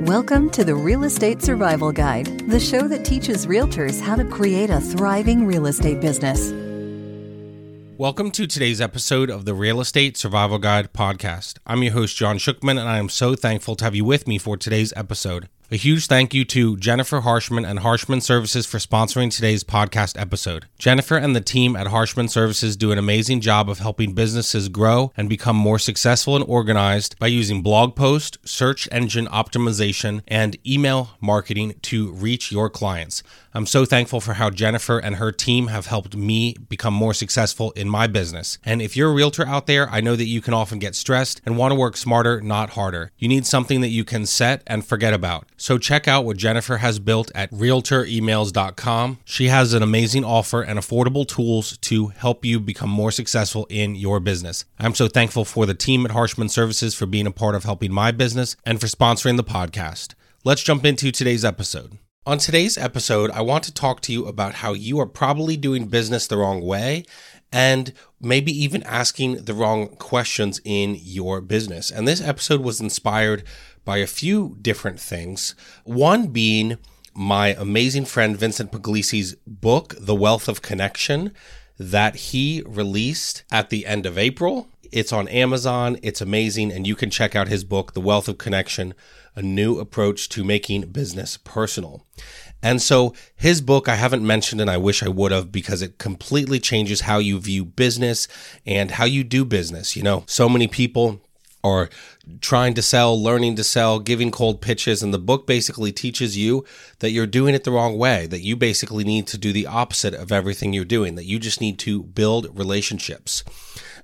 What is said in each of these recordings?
Welcome to the Real Estate Survival Guide, the show that teaches realtors how to create a thriving real estate business. Welcome to today's episode of the Real Estate Survival Guide podcast. I'm your host, John Shookman, and I am so thankful to have you with me for today's episode. A huge thank you to Jennifer Harshman and Harshman Services for sponsoring today's podcast episode. Jennifer and the team at Harshman Services do an amazing job of helping businesses grow and become more successful and organized by using blog post, search engine optimization, and email marketing to reach your clients. I'm so thankful for how Jennifer and her team have helped me become more successful in my business. And if you're a realtor out there, I know that you can often get stressed and want to work smarter, not harder. You need something that you can set and forget about. So check out what Jennifer has built at realtoremails.com. She has an amazing offer and affordable tools to help you become more successful in your business. I'm so thankful for the team at Harshman Services for being a part of helping my business and for sponsoring the podcast. Let's jump into today's episode. On today's episode, I want to talk to you about how you are probably doing business the wrong way and maybe even asking the wrong questions in your business. And this episode was inspired by a few different things. One being my amazing friend Vincent Pugliese's book, The Wealth of Connection, that he released at the end of April. It's on Amazon. It's amazing. And you can check out his book, The Wealth of Connection, a new approach to making business personal. And so his book, I haven't mentioned and I wish I would have because it completely changes how you view business and how you do business. You know, so many people are trying to sell, learning to sell, giving cold pitches. And the book basically teaches you that you're doing it the wrong way, that you basically need to do the opposite of everything you're doing, that you just need to build relationships.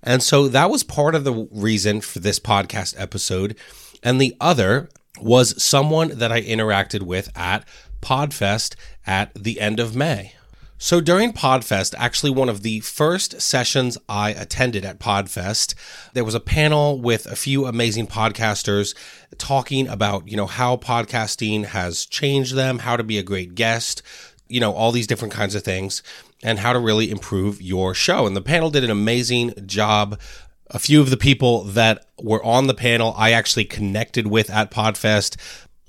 And so that was part of the reason for this podcast episode. And the other was someone that I interacted with at Podfest at the end of May. So during Podfest, actually one of the first sessions I attended at Podfest, there was a panel with a few amazing podcasters talking about, you know, how podcasting has changed them, how to be a great guest, you know, all these different kinds of things and how to really improve your show. And the panel did an amazing job a few of the people that were on the panel I actually connected with at Podfest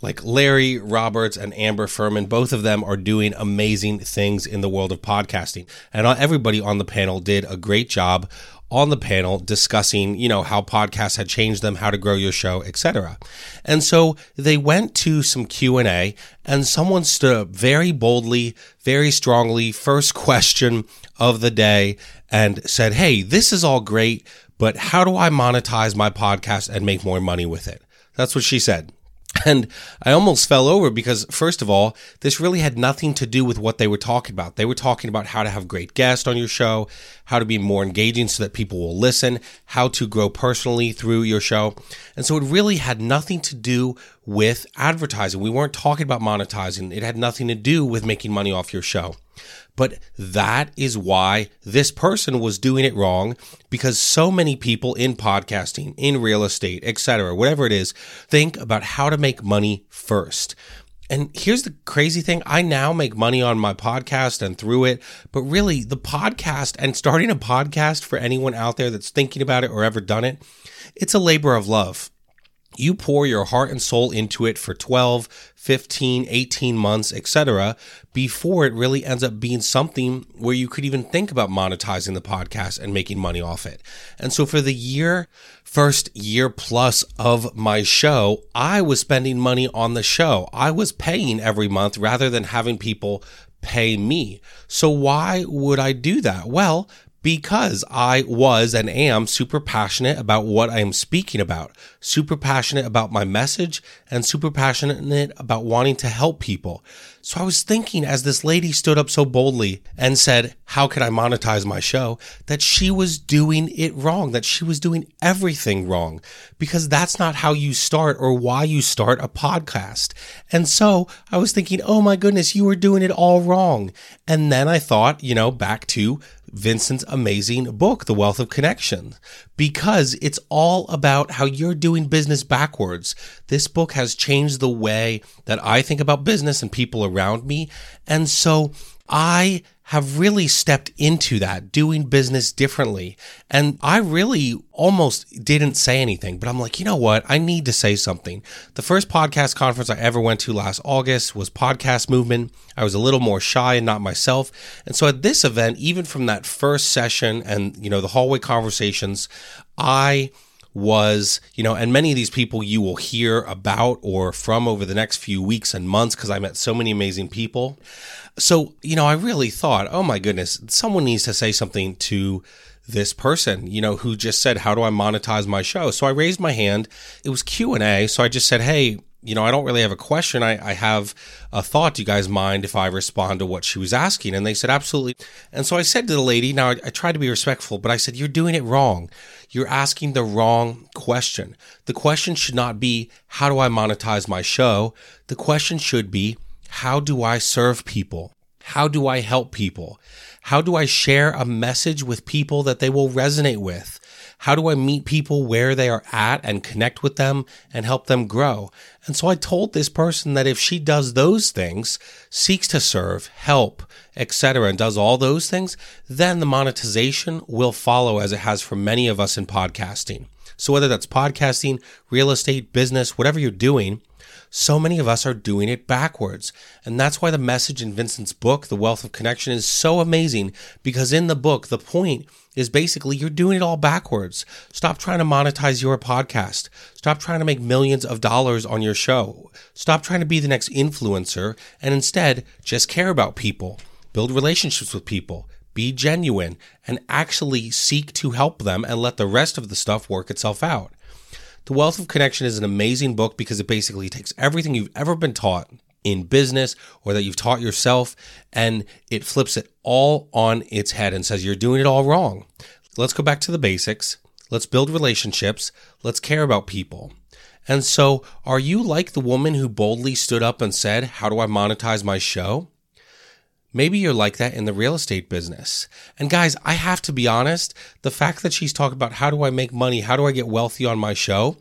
like Larry Roberts and Amber Furman, both of them are doing amazing things in the world of podcasting. And everybody on the panel did a great job on the panel discussing, you know, how podcasts had changed them, how to grow your show, etc. And so they went to some Q&A and someone stood up very boldly, very strongly, first question of the day and said, "Hey, this is all great, but how do I monetize my podcast and make more money with it?" That's what she said. And I almost fell over because, first of all, this really had nothing to do with what they were talking about. They were talking about how to have great guests on your show, how to be more engaging so that people will listen, how to grow personally through your show. And so it really had nothing to do with advertising. We weren't talking about monetizing, it had nothing to do with making money off your show. But that is why this person was doing it wrong because so many people in podcasting, in real estate, etc., whatever it is, think about how to make money first. And here's the crazy thing I now make money on my podcast and through it, but really the podcast and starting a podcast for anyone out there that's thinking about it or ever done it, it's a labor of love you pour your heart and soul into it for 12, 15, 18 months, etc., before it really ends up being something where you could even think about monetizing the podcast and making money off it. And so for the year, first year plus of my show, I was spending money on the show. I was paying every month rather than having people pay me. So why would I do that? Well, because I was and am super passionate about what I am speaking about, super passionate about my message, and super passionate about wanting to help people. So I was thinking as this lady stood up so boldly and said, How can I monetize my show? that she was doing it wrong, that she was doing everything wrong, because that's not how you start or why you start a podcast. And so I was thinking, Oh my goodness, you were doing it all wrong. And then I thought, you know, back to Vincent's amazing book, The Wealth of Connection, because it's all about how you're doing business backwards. This book has changed the way that I think about business and people around me. And so I have really stepped into that, doing business differently. And I really almost didn't say anything, but I'm like, you know what? I need to say something. The first podcast conference I ever went to last August was Podcast Movement. I was a little more shy and not myself. And so at this event, even from that first session and, you know, the hallway conversations, I was, you know, and many of these people you will hear about or from over the next few weeks and months because I met so many amazing people. So, you know, I really thought, oh my goodness, someone needs to say something to this person, you know, who just said, how do I monetize my show? So I raised my hand. It was Q&A. So I just said, hey, you know, I don't really have a question. I, I have a thought. Do you guys mind if I respond to what she was asking? And they said, absolutely. And so I said to the lady, now I, I tried to be respectful, but I said, you're doing it wrong. You're asking the wrong question. The question should not be, how do I monetize my show? The question should be, how do I serve people? How do I help people? How do I share a message with people that they will resonate with? How do I meet people where they are at and connect with them and help them grow? And so I told this person that if she does those things, seeks to serve, help, etc., and does all those things, then the monetization will follow as it has for many of us in podcasting. So whether that's podcasting, real estate, business, whatever you're doing, so many of us are doing it backwards. And that's why the message in Vincent's book, The Wealth of Connection, is so amazing because in the book, the point is basically you're doing it all backwards. Stop trying to monetize your podcast. Stop trying to make millions of dollars on your show. Stop trying to be the next influencer and instead just care about people, build relationships with people, be genuine, and actually seek to help them and let the rest of the stuff work itself out. The Wealth of Connection is an amazing book because it basically takes everything you've ever been taught in business or that you've taught yourself and it flips it all on its head and says you're doing it all wrong. Let's go back to the basics. Let's build relationships. Let's care about people. And so, are you like the woman who boldly stood up and said, How do I monetize my show? Maybe you're like that in the real estate business. And guys, I have to be honest, the fact that she's talking about how do I make money? How do I get wealthy on my show?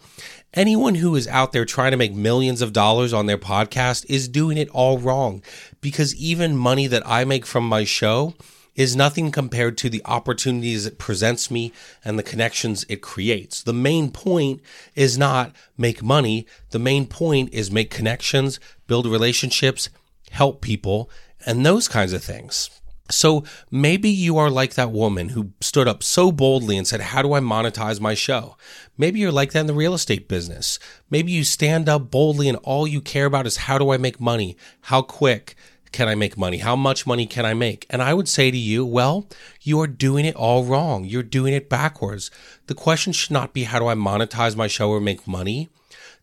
Anyone who is out there trying to make millions of dollars on their podcast is doing it all wrong because even money that I make from my show is nothing compared to the opportunities it presents me and the connections it creates. The main point is not make money. The main point is make connections, build relationships, help people, and those kinds of things. So maybe you are like that woman who stood up so boldly and said, How do I monetize my show? Maybe you're like that in the real estate business. Maybe you stand up boldly and all you care about is how do I make money? How quick can I make money? How much money can I make? And I would say to you, well, you are doing it all wrong. You're doing it backwards. The question should not be, How do I monetize my show or make money?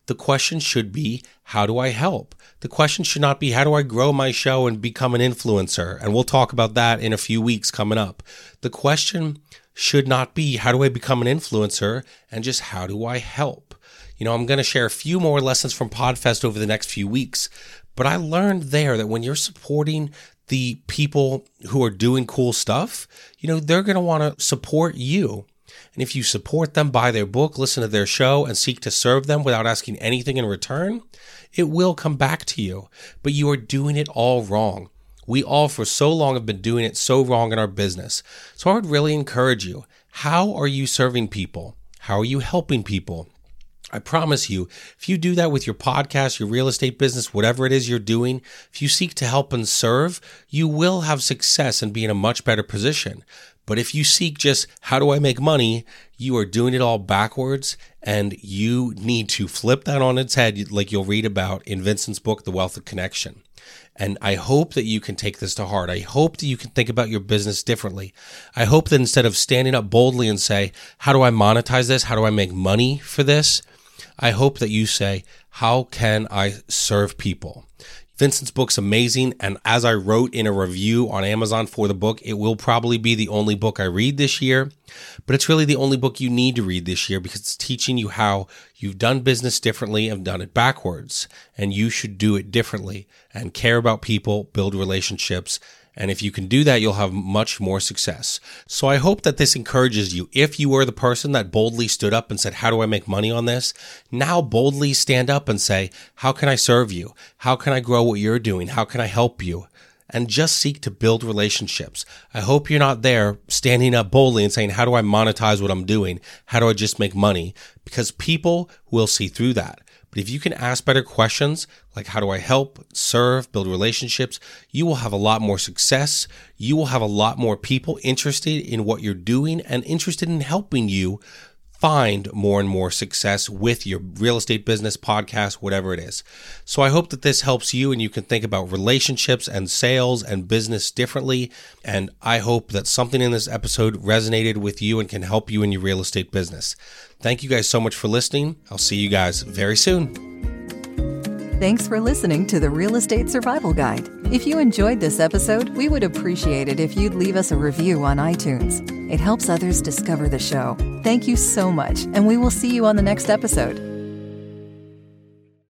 The question should be, How do I help? The question should not be how do I grow my show and become an influencer? And we'll talk about that in a few weeks coming up. The question should not be how do I become an influencer and just how do I help? You know, I'm going to share a few more lessons from Podfest over the next few weeks, but I learned there that when you're supporting the people who are doing cool stuff, you know, they're going to want to support you. And if you support them, buy their book, listen to their show, and seek to serve them without asking anything in return, it will come back to you. But you are doing it all wrong. We all, for so long, have been doing it so wrong in our business. So I would really encourage you how are you serving people? How are you helping people? I promise you, if you do that with your podcast, your real estate business, whatever it is you're doing, if you seek to help and serve, you will have success and be in a much better position. But if you seek just how do I make money, you are doing it all backwards and you need to flip that on its head, like you'll read about in Vincent's book, The Wealth of Connection. And I hope that you can take this to heart. I hope that you can think about your business differently. I hope that instead of standing up boldly and say, how do I monetize this? How do I make money for this? I hope that you say, how can I serve people? Vincent's book's amazing. And as I wrote in a review on Amazon for the book, it will probably be the only book I read this year. But it's really the only book you need to read this year because it's teaching you how you've done business differently and done it backwards. And you should do it differently and care about people, build relationships, and if you can do that, you'll have much more success. So I hope that this encourages you. If you were the person that boldly stood up and said, How do I make money on this? Now boldly stand up and say, How can I serve you? How can I grow what you're doing? How can I help you? and just seek to build relationships. I hope you're not there standing up boldly and saying, How do I monetize what I'm doing? How do I just make money? Because people will see through that. But if you can ask better questions, like how do I help, serve, build relationships, you will have a lot more success. You will have a lot more people interested in what you're doing and interested in helping you find more and more success with your real estate business, podcast, whatever it is. So I hope that this helps you and you can think about relationships and sales and business differently. And I hope that something in this episode resonated with you and can help you in your real estate business. Thank you guys so much for listening. I'll see you guys very soon. Thanks for listening to the Real Estate Survival Guide. If you enjoyed this episode, we would appreciate it if you'd leave us a review on iTunes. It helps others discover the show. Thank you so much, and we will see you on the next episode.